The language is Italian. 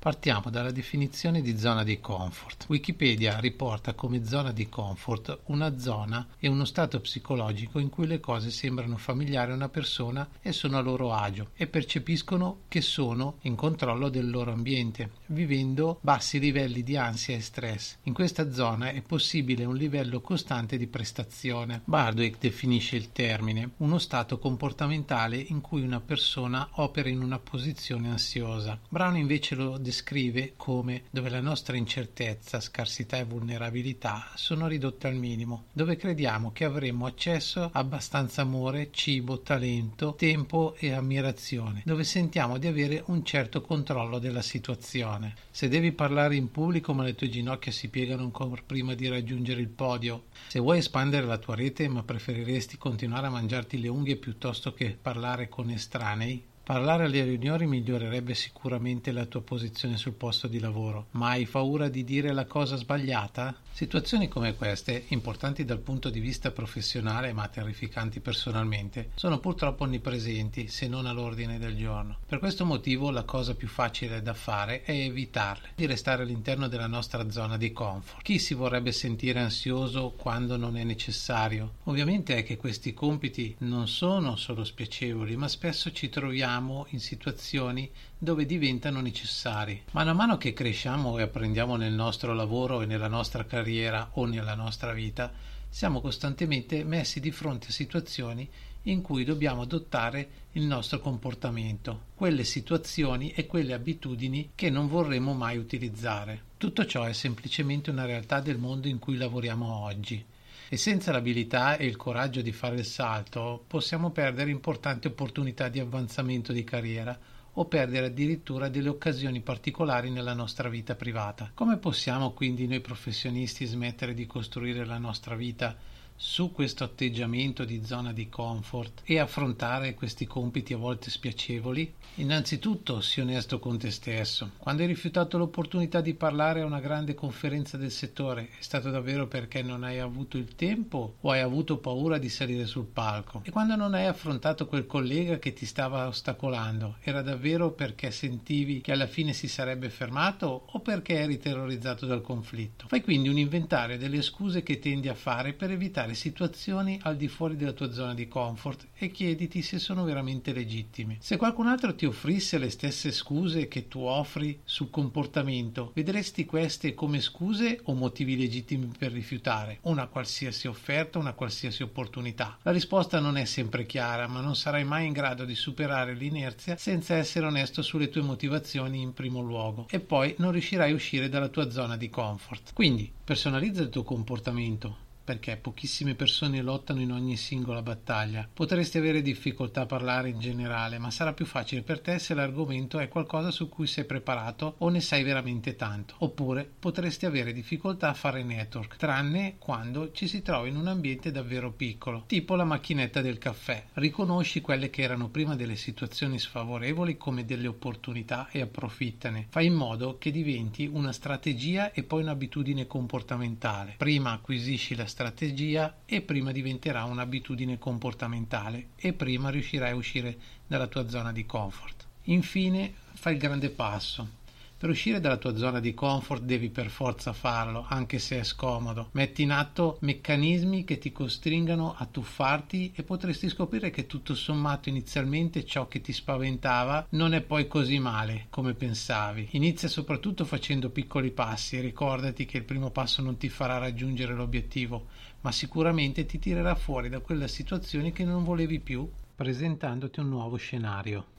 Partiamo dalla definizione di zona di comfort. Wikipedia riporta come zona di comfort una zona e uno stato psicologico in cui le cose sembrano familiari a una persona e sono a loro agio e percepiscono che sono in controllo del loro ambiente, vivendo bassi livelli di ansia e stress. In questa zona è possibile un livello costante di prestazione. Bardwick definisce il termine uno stato comportamentale in cui una persona opera in una posizione ansiosa. Brown invece lo descrive come dove la nostra incertezza, scarsità e vulnerabilità sono ridotte al minimo, dove crediamo che avremo accesso a abbastanza amore, cibo, talento, tempo e ammirazione, dove sentiamo di avere un certo controllo della situazione. Se devi parlare in pubblico ma le tue ginocchia si piegano ancora prima di raggiungere il podio, se vuoi espandere la tua rete ma preferiresti continuare a mangiarti le unghie piuttosto che parlare con estranei, Parlare alle riunioni migliorerebbe sicuramente la tua posizione sul posto di lavoro, ma hai paura di dire la cosa sbagliata? Situazioni come queste, importanti dal punto di vista professionale ma terrificanti personalmente, sono purtroppo onnipresenti, se non all'ordine del giorno. Per questo motivo la cosa più facile da fare è evitarle, di restare all'interno della nostra zona di comfort. Chi si vorrebbe sentire ansioso quando non è necessario? Ovviamente è che questi compiti non sono solo spiacevoli, ma spesso ci troviamo troviamo in situazioni dove diventano necessari. Mano a mano che cresciamo e apprendiamo nel nostro lavoro e nella nostra carriera o nella nostra vita, siamo costantemente messi di fronte a situazioni in cui dobbiamo adottare il nostro comportamento, quelle situazioni e quelle abitudini che non vorremmo mai utilizzare. Tutto ciò è semplicemente una realtà del mondo in cui lavoriamo oggi e senza l'abilità e il coraggio di fare il salto possiamo perdere importanti opportunità di avanzamento di carriera o perdere addirittura delle occasioni particolari nella nostra vita privata. Come possiamo quindi noi professionisti smettere di costruire la nostra vita su questo atteggiamento di zona di comfort e affrontare questi compiti a volte spiacevoli? Innanzitutto sii onesto con te stesso. Quando hai rifiutato l'opportunità di parlare a una grande conferenza del settore, è stato davvero perché non hai avuto il tempo o hai avuto paura di salire sul palco? E quando non hai affrontato quel collega che ti stava ostacolando, era davvero perché sentivi che alla fine si sarebbe fermato o perché eri terrorizzato dal conflitto? Fai quindi un inventario delle scuse che tendi a fare per evitare affrontare situazioni al di fuori della tua zona di comfort e chiediti se sono veramente legittime. Se qualcun altro ti offrisse le stesse scuse che tu offri sul comportamento, vedresti queste come scuse o motivi legittimi per rifiutare una qualsiasi offerta, una qualsiasi opportunità? La risposta non è sempre chiara, ma non sarai mai in grado di superare l'inerzia senza essere onesto sulle tue motivazioni in primo luogo e poi non riuscirai a uscire dalla tua zona di comfort. Quindi personalizza il tuo comportamento, perché pochissime persone lottano in ogni singola battaglia. Potresti avere difficoltà a parlare in generale, ma sarà più facile per te se l'argomento è qualcosa su cui sei preparato o ne sai veramente tanto. Oppure potresti avere difficoltà a fare network, tranne quando ci si trova in un ambiente davvero piccolo, tipo la macchinetta del caffè. Riconosci quelle che erano prima delle situazioni sfavorevoli come delle opportunità e approfittane. Fai in modo che diventi una strategia e poi un'abitudine comportamentale. Prima acquisisci la strategia strategia e prima diventerà un'abitudine comportamentale e prima riuscirai a uscire dalla tua zona di comfort. Infine, fai il grande passo. Per uscire dalla tua zona di comfort devi per forza farlo, anche se è scomodo. Metti in atto meccanismi che ti costringano a tuffarti e potresti scoprire che tutto sommato inizialmente ciò che ti spaventava non è poi così male come pensavi. Inizia soprattutto facendo piccoli passi e ricordati che il primo passo non ti farà raggiungere l'obiettivo, ma sicuramente ti tirerà fuori da quella situazione che non volevi più, presentandoti un nuovo scenario.